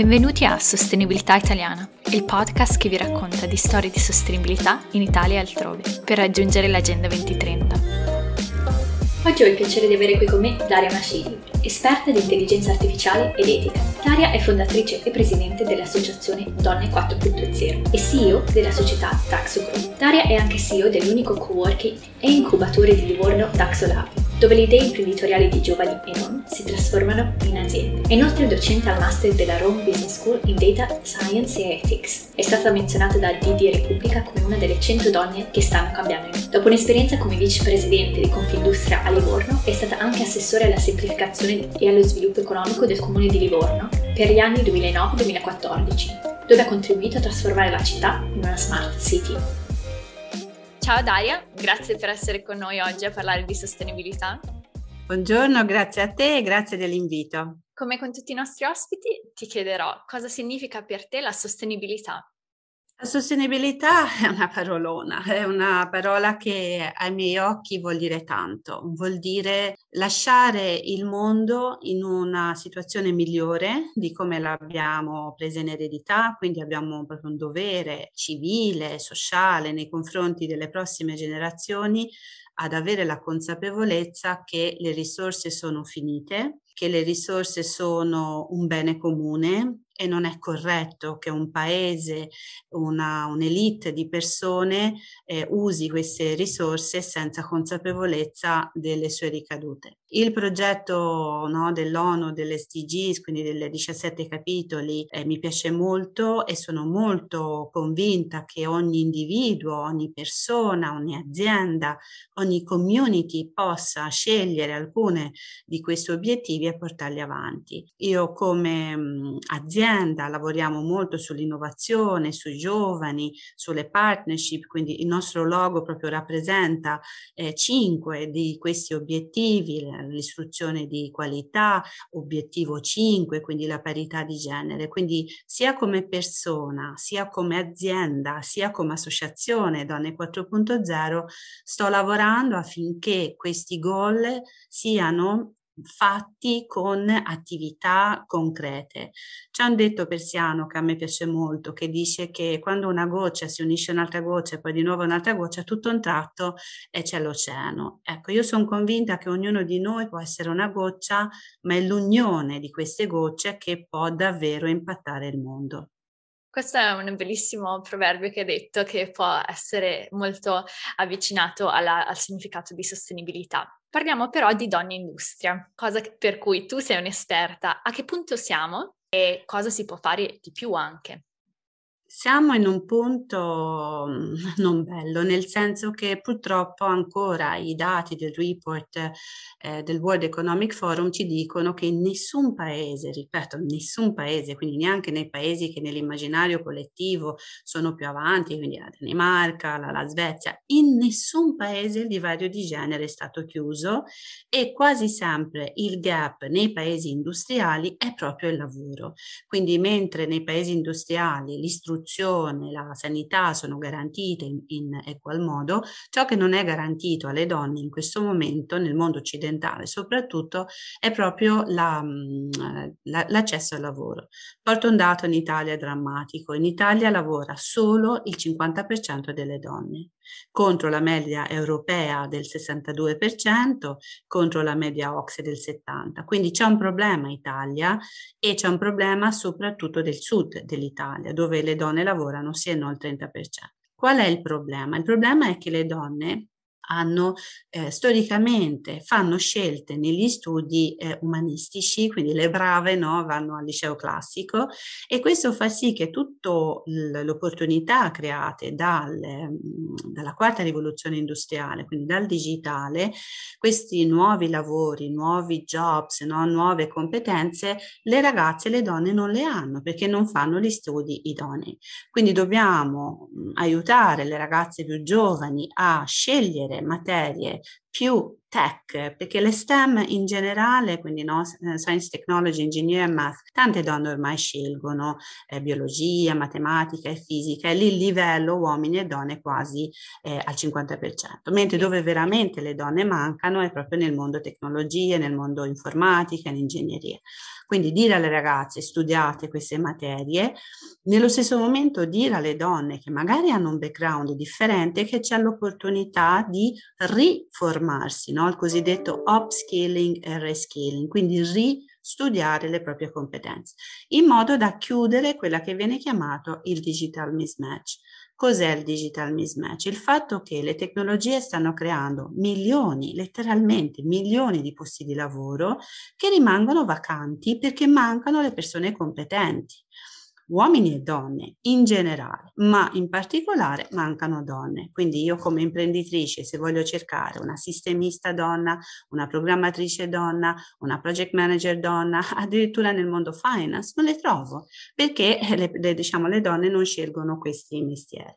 Benvenuti a Sostenibilità Italiana, il podcast che vi racconta di storie di sostenibilità in Italia e altrove, per raggiungere l'Agenda 2030. Oggi ho il piacere di avere qui con me Daria Mascini, esperta di intelligenza artificiale ed etica. Daria è fondatrice e presidente dell'associazione Donne 4.0 e CEO della società Taxo Group. Daria è anche CEO dell'unico co-working e incubatore di Livorno Taxo Lab dove le idee imprenditoriali di giovani e non si trasformano in aziende. È inoltre docente al master della Rome Business School in Data Science e Ethics. È stata menzionata da DD Repubblica come una delle 100 donne che stanno cambiando. Dopo un'esperienza come vicepresidente di Confindustria a Livorno, è stata anche assessore alla semplificazione e allo sviluppo economico del comune di Livorno per gli anni 2009-2014, dove ha contribuito a trasformare la città in una smart city. Ciao Daria, grazie per essere con noi oggi a parlare di sostenibilità. Buongiorno, grazie a te e grazie dell'invito. Come con tutti i nostri ospiti, ti chiederò cosa significa per te la sostenibilità. La sostenibilità è una parolona, è una parola che ai miei occhi vuol dire tanto, vuol dire lasciare il mondo in una situazione migliore di come l'abbiamo presa in eredità, quindi abbiamo proprio un dovere civile, sociale nei confronti delle prossime generazioni ad avere la consapevolezza che le risorse sono finite, che le risorse sono un bene comune e non è corretto che un paese, una, un'elite di persone eh, usi queste risorse senza consapevolezza delle sue ricadute. Il progetto no, dell'ONU, delle SDGs, quindi delle 17 capitoli, eh, mi piace molto e sono molto convinta che ogni individuo, ogni persona, ogni azienda, ogni community possa scegliere alcune di questi obiettivi e portarli avanti. Io come mh, azienda azienda, lavoriamo molto sull'innovazione, sui giovani, sulle partnership, quindi il nostro logo proprio rappresenta eh, cinque di questi obiettivi, l'istruzione di qualità, obiettivo 5, quindi la parità di genere. Quindi sia come persona, sia come azienda, sia come associazione Donne 4.0 sto lavorando affinché questi goal siano fatti con attività concrete. C'è un detto persiano che a me piace molto che dice che quando una goccia si unisce a un'altra goccia e poi di nuovo un'altra goccia, tutto un tratto e c'è l'oceano. Ecco, io sono convinta che ognuno di noi può essere una goccia, ma è l'unione di queste gocce che può davvero impattare il mondo. Questo è un bellissimo proverbio che hai detto che può essere molto avvicinato alla, al significato di sostenibilità. Parliamo però di donne industria, cosa per cui tu sei un'esperta. A che punto siamo e cosa si può fare di più anche? Siamo in un punto mm, non bello, nel senso che purtroppo ancora i dati del report eh, del World Economic Forum ci dicono che in nessun paese, ripeto, nessun paese, quindi neanche nei paesi che nell'immaginario collettivo sono più avanti, quindi la Danimarca, la, la Svezia, in nessun paese il divario di genere è stato chiuso e quasi sempre il gap nei paesi industriali è proprio il lavoro. Quindi mentre nei paesi industriali l'istruzione l'istruzione, la sanità sono garantite in, in equal modo, ciò che non è garantito alle donne in questo momento nel mondo occidentale soprattutto è proprio la, mm, la, l'accesso al lavoro. Porto un dato in Italia drammatico, in Italia lavora solo il 50% delle donne contro la media europea del 62%, contro la media OXE del 70%. Quindi c'è un problema in Italia e c'è un problema soprattutto del sud dell'Italia, dove le donne lavorano sì e no il 30%. Qual è il problema? Il problema è che le donne hanno eh, storicamente fanno scelte negli studi eh, umanistici, quindi le brave no, vanno al liceo classico e questo fa sì che tutte le opportunità create dal, dalla quarta rivoluzione industriale, quindi dal digitale, questi nuovi lavori, nuovi jobs, no, nuove competenze, le ragazze e le donne non le hanno perché non fanno gli studi idonei. Quindi dobbiamo mh, aiutare le ragazze più giovani a scegliere materie più tech, perché le STEM in generale, quindi no, eh, Science, Technology, Engineering Math, tante donne ormai scelgono eh, biologia, matematica e fisica e lì il livello uomini e donne quasi eh, al 50%, mentre dove veramente le donne mancano è proprio nel mondo tecnologie, nel mondo informatica, in ingegneria. Quindi dire alle ragazze studiate queste materie, nello stesso momento dire alle donne che magari hanno un background differente che c'è l'opportunità di riformarsi, no? il cosiddetto upskilling e reskilling, quindi ristudiare le proprie competenze, in modo da chiudere quella che viene chiamato il digital mismatch. Cos'è il digital mismatch? Il fatto che le tecnologie stanno creando milioni, letteralmente milioni di posti di lavoro che rimangono vacanti perché mancano le persone competenti uomini e donne in generale, ma in particolare mancano donne. Quindi io come imprenditrice, se voglio cercare una sistemista donna, una programmatrice donna, una project manager donna, addirittura nel mondo finance, non le trovo perché le, le, diciamo, le donne non scelgono questi mestieri.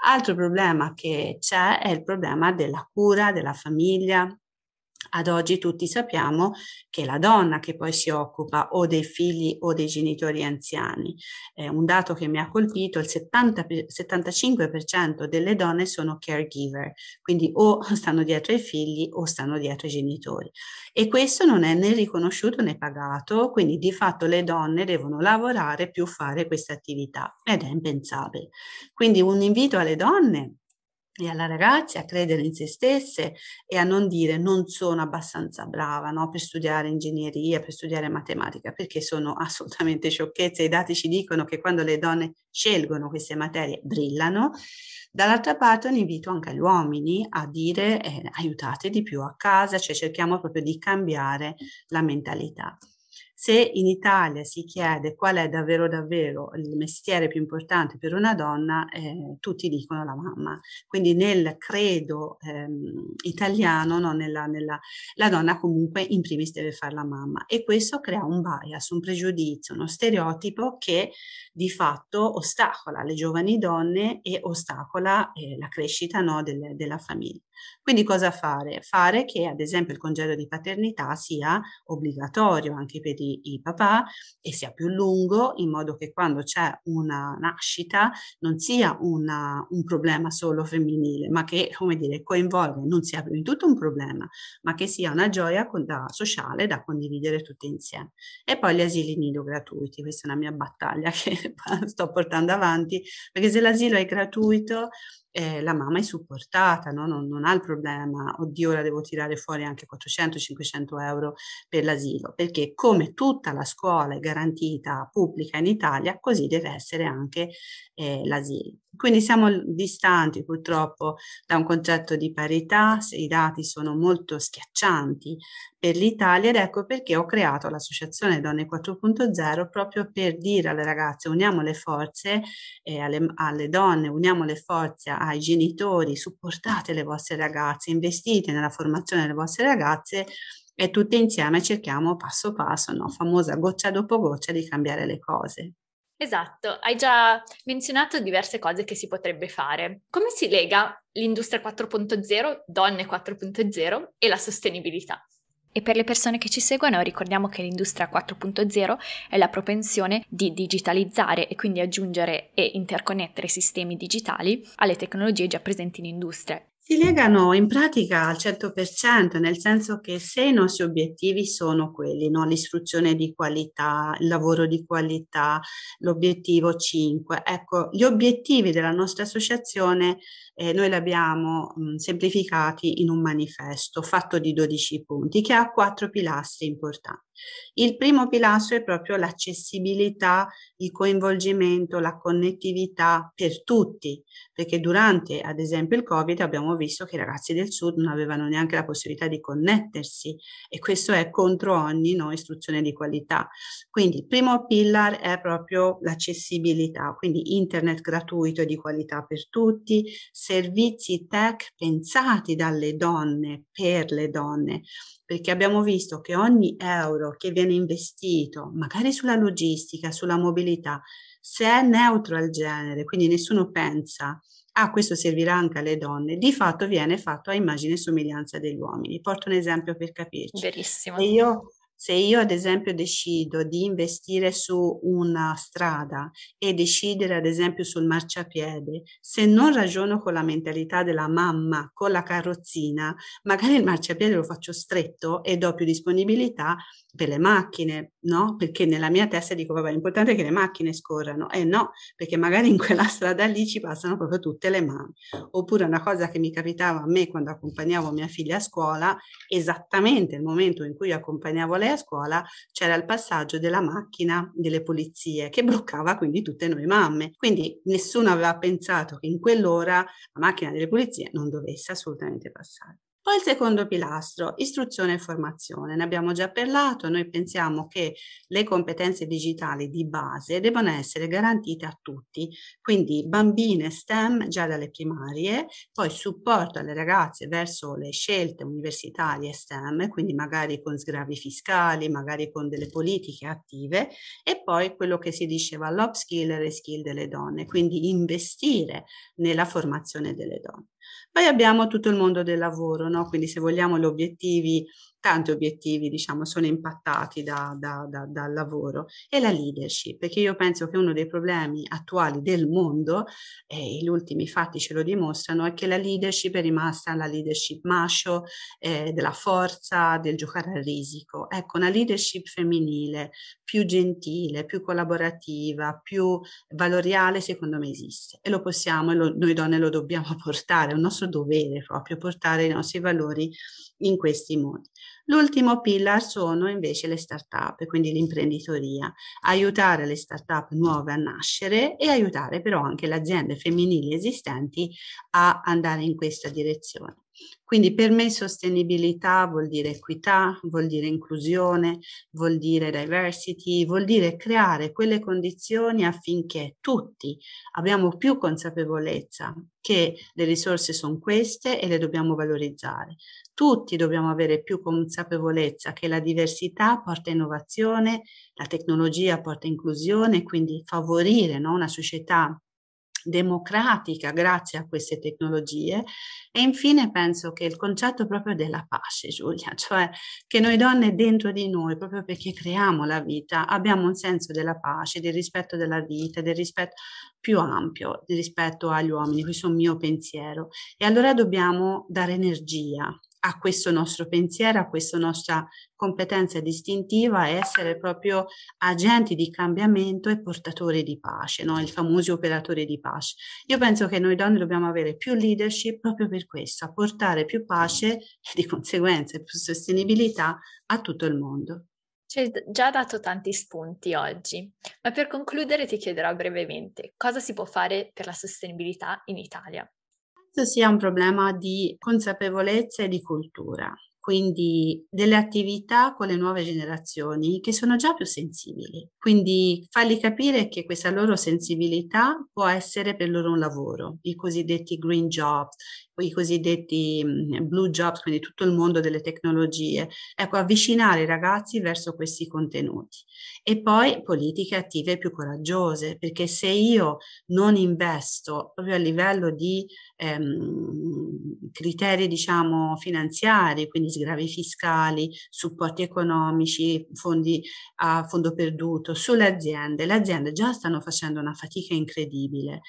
Altro problema che c'è è il problema della cura, della famiglia, ad oggi tutti sappiamo che la donna che poi si occupa o dei figli o dei genitori anziani. Eh, un dato che mi ha colpito, il 70, 75% delle donne sono caregiver, quindi o stanno dietro ai figli o stanno dietro ai genitori. E questo non è né riconosciuto né pagato, quindi di fatto le donne devono lavorare più fare questa attività ed è impensabile. Quindi un invito alle donne e alla ragazza a credere in se stesse e a non dire non sono abbastanza brava no, per studiare ingegneria, per studiare matematica, perché sono assolutamente sciocchezze. I dati ci dicono che quando le donne scelgono queste materie brillano. Dall'altra parte un invito anche agli uomini a dire eh, aiutate di più a casa, cioè cerchiamo proprio di cambiare la mentalità. Se in Italia si chiede qual è davvero davvero il mestiere più importante per una donna, eh, tutti dicono la mamma. Quindi nel credo ehm, italiano, no, nella, nella, la donna comunque in primis deve fare la mamma e questo crea un bias, un pregiudizio, uno stereotipo che di fatto ostacola le giovani donne e ostacola eh, la crescita no, del, della famiglia. Quindi cosa fare? Fare che ad esempio il congedo di paternità sia obbligatorio anche per i, papà e sia più lungo in modo che quando c'è una nascita non sia una, un problema solo femminile, ma che come dire coinvolga, non sia prima di tutto un problema, ma che sia una gioia con, da, sociale da condividere tutti insieme. E poi gli asili nido gratuiti, questa è una mia battaglia che sto portando avanti, perché se l'asilo è gratuito eh, la mamma è supportata, no? non, non, ha il problema, oddio ora devo tirare fuori anche 400-500 euro per l'asilo, perché come tutta la scuola è garantita pubblica in Italia, così deve essere anche eh, l'asilo. Quindi siamo distanti purtroppo da un concetto di parità, i dati sono molto schiaccianti per l'Italia ed ecco perché ho creato l'associazione Donne 4.0 proprio per dire alle ragazze uniamo le forze, eh, alle, alle donne uniamo le forze ai genitori, supportate le vostre ragazze, investite nella formazione delle vostre ragazze e tutte insieme cerchiamo passo passo, no? famosa goccia dopo goccia, di cambiare le cose. Esatto, hai già menzionato diverse cose che si potrebbe fare. Come si lega l'industria 4.0, donne 4.0 e la sostenibilità? E per le persone che ci seguono ricordiamo che l'industria 4.0 è la propensione di digitalizzare e quindi aggiungere e interconnettere sistemi digitali alle tecnologie già presenti in industria si legano in pratica al 100%, nel senso che se i nostri obiettivi sono quelli, no? l'istruzione di qualità, il lavoro di qualità, l'obiettivo 5, ecco, gli obiettivi della nostra associazione eh, noi li abbiamo mh, semplificati in un manifesto fatto di 12 punti che ha quattro pilastri importanti. Il primo pilastro è proprio l'accessibilità, il coinvolgimento, la connettività per tutti, perché durante, ad esempio, il Covid abbiamo visto che i ragazzi del Sud non avevano neanche la possibilità di connettersi e questo è contro ogni no, istruzione di qualità. Quindi il primo pillar è proprio l'accessibilità, quindi internet gratuito e di qualità per tutti, servizi tech pensati dalle donne per le donne, perché abbiamo visto che ogni euro che viene investito, magari sulla logistica, sulla mobilità, se è neutro al genere, quindi nessuno pensa ah questo servirà anche alle donne, di fatto viene fatto a immagine e somiglianza degli uomini. Porto un esempio per capirci. Verissimo. E io se io ad esempio decido di investire su una strada e decidere ad esempio sul marciapiede, se non ragiono con la mentalità della mamma con la carrozzina, magari il marciapiede lo faccio stretto e do più disponibilità per le macchine, no? Perché nella mia testa dico, vabbè, l'importante è che le macchine scorrano. Eh no, perché magari in quella strada lì ci passano proprio tutte le mani. Oppure una cosa che mi capitava a me quando accompagnavo mia figlia a scuola, esattamente nel momento in cui accompagnavo lei a scuola, c'era il passaggio della macchina delle pulizie che bloccava quindi tutte noi mamme. Quindi nessuno aveva pensato che in quell'ora la macchina delle pulizie non dovesse assolutamente passare. Poi il secondo pilastro, istruzione e formazione. Ne abbiamo già parlato, noi pensiamo che le competenze digitali di base debbano essere garantite a tutti, quindi bambine STEM già dalle primarie, poi supporto alle ragazze verso le scelte universitarie STEM, quindi magari con sgravi fiscali, magari con delle politiche attive, e poi quello che si diceva l'upskill e reskill delle donne, quindi investire nella formazione delle donne. Poi abbiamo tutto il mondo del lavoro, no? quindi se vogliamo gli obiettivi tanti obiettivi, diciamo, sono impattati da, da, da, dal lavoro e la leadership, perché io penso che uno dei problemi attuali del mondo, e gli ultimi fatti ce lo dimostrano, è che la leadership è rimasta la leadership macho, eh, della forza, del giocare a risico. Ecco, una leadership femminile più gentile, più collaborativa, più valoriale, secondo me esiste e lo possiamo, e lo, noi donne lo dobbiamo portare, è un nostro dovere proprio portare i nostri valori in questi modi. L'ultimo pillar sono invece le start-up, quindi l'imprenditoria, aiutare le start-up nuove a nascere e aiutare però anche le aziende femminili esistenti a andare in questa direzione. Quindi per me sostenibilità vuol dire equità, vuol dire inclusione, vuol dire diversity, vuol dire creare quelle condizioni affinché tutti abbiamo più consapevolezza che le risorse sono queste e le dobbiamo valorizzare. Tutti dobbiamo avere più consapevolezza che la diversità porta innovazione, la tecnologia porta inclusione, quindi favorire no, una società democratica grazie a queste tecnologie. E infine penso che il concetto proprio della pace Giulia, cioè che noi donne dentro di noi proprio perché creiamo la vita abbiamo un senso della pace, del rispetto della vita, del rispetto più ampio rispetto agli uomini, questo è un mio pensiero. E allora dobbiamo dare energia a questo nostro pensiero, a questa nostra competenza distintiva, essere proprio agenti di cambiamento e portatori di pace, no? il famoso operatore di pace. Io penso che noi donne dobbiamo avere più leadership proprio per questo, a portare più pace e di conseguenza più sostenibilità a tutto il mondo. Ci hai già dato tanti spunti oggi, ma per concludere ti chiederò brevemente cosa si può fare per la sostenibilità in Italia sia un problema di consapevolezza e di cultura, quindi delle attività con le nuove generazioni che sono già più sensibili. Quindi fargli capire che questa loro sensibilità può essere per loro un lavoro, i cosiddetti green jobs, i cosiddetti blue jobs, quindi tutto il mondo delle tecnologie. Ecco, avvicinare i ragazzi verso questi contenuti. E poi politiche attive più coraggiose, perché se io non investo proprio a livello di ehm, criteri, diciamo, finanziari, quindi sgravi fiscali, supporti economici, fondi a fondo perduto sulle aziende, le aziende già stanno facendo una fatica incredibile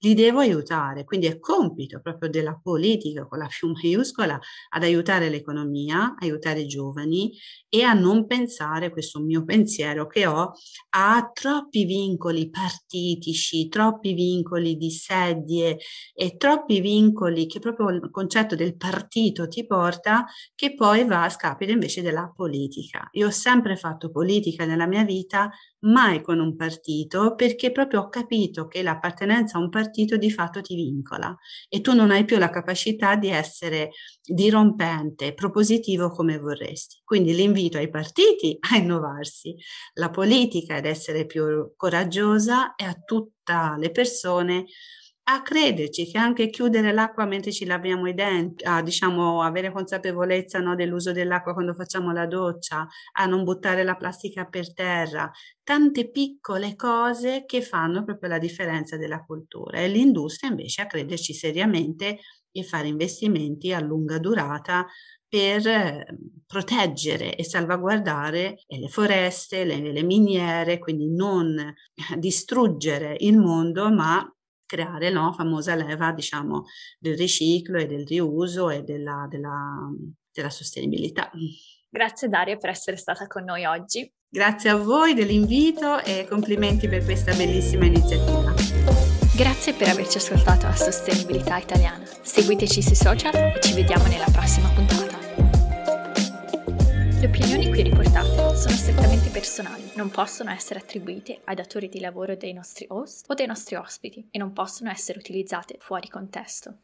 li devo aiutare. Quindi è compito proprio della politica con la più maiuscola ad aiutare l'economia, aiutare i giovani e a non pensare, questo mio pensiero che ho, a troppi vincoli partitici, troppi vincoli di sedie e troppi vincoli che proprio il concetto del partito ti porta che poi va a scapito invece della politica. Io ho sempre fatto politica nella mia vita, mai con un partito, perché proprio ho capito che l'appartenenza a un partito di fatto ti vincola e tu non hai più la capacità di essere dirompente, propositivo come vorresti. Quindi l'invito ai partiti a innovarsi, la politica ad essere più coraggiosa e a tutte le persone a crederci che anche chiudere l'acqua mentre ci laviamo i denti, a diciamo avere consapevolezza no, dell'uso dell'acqua quando facciamo la doccia, a non buttare la plastica per terra, tante piccole cose che fanno proprio la differenza della cultura e l'industria invece a crederci seriamente e fare investimenti a lunga durata per ehm, proteggere e salvaguardare le foreste, le, le miniere, quindi non distruggere il mondo, ma creare la no, famosa leva, diciamo, del riciclo e del riuso e della, della, della sostenibilità. Grazie Daria per essere stata con noi oggi. Grazie a voi dell'invito e complimenti per questa bellissima iniziativa. Grazie per averci ascoltato a Sostenibilità Italiana. Seguiteci sui social e ci vediamo nella prossima puntata. Le opinioni qui riportate sono strettamente personali, non possono essere attribuite ai datori di lavoro dei nostri host o dei nostri ospiti e non possono essere utilizzate fuori contesto.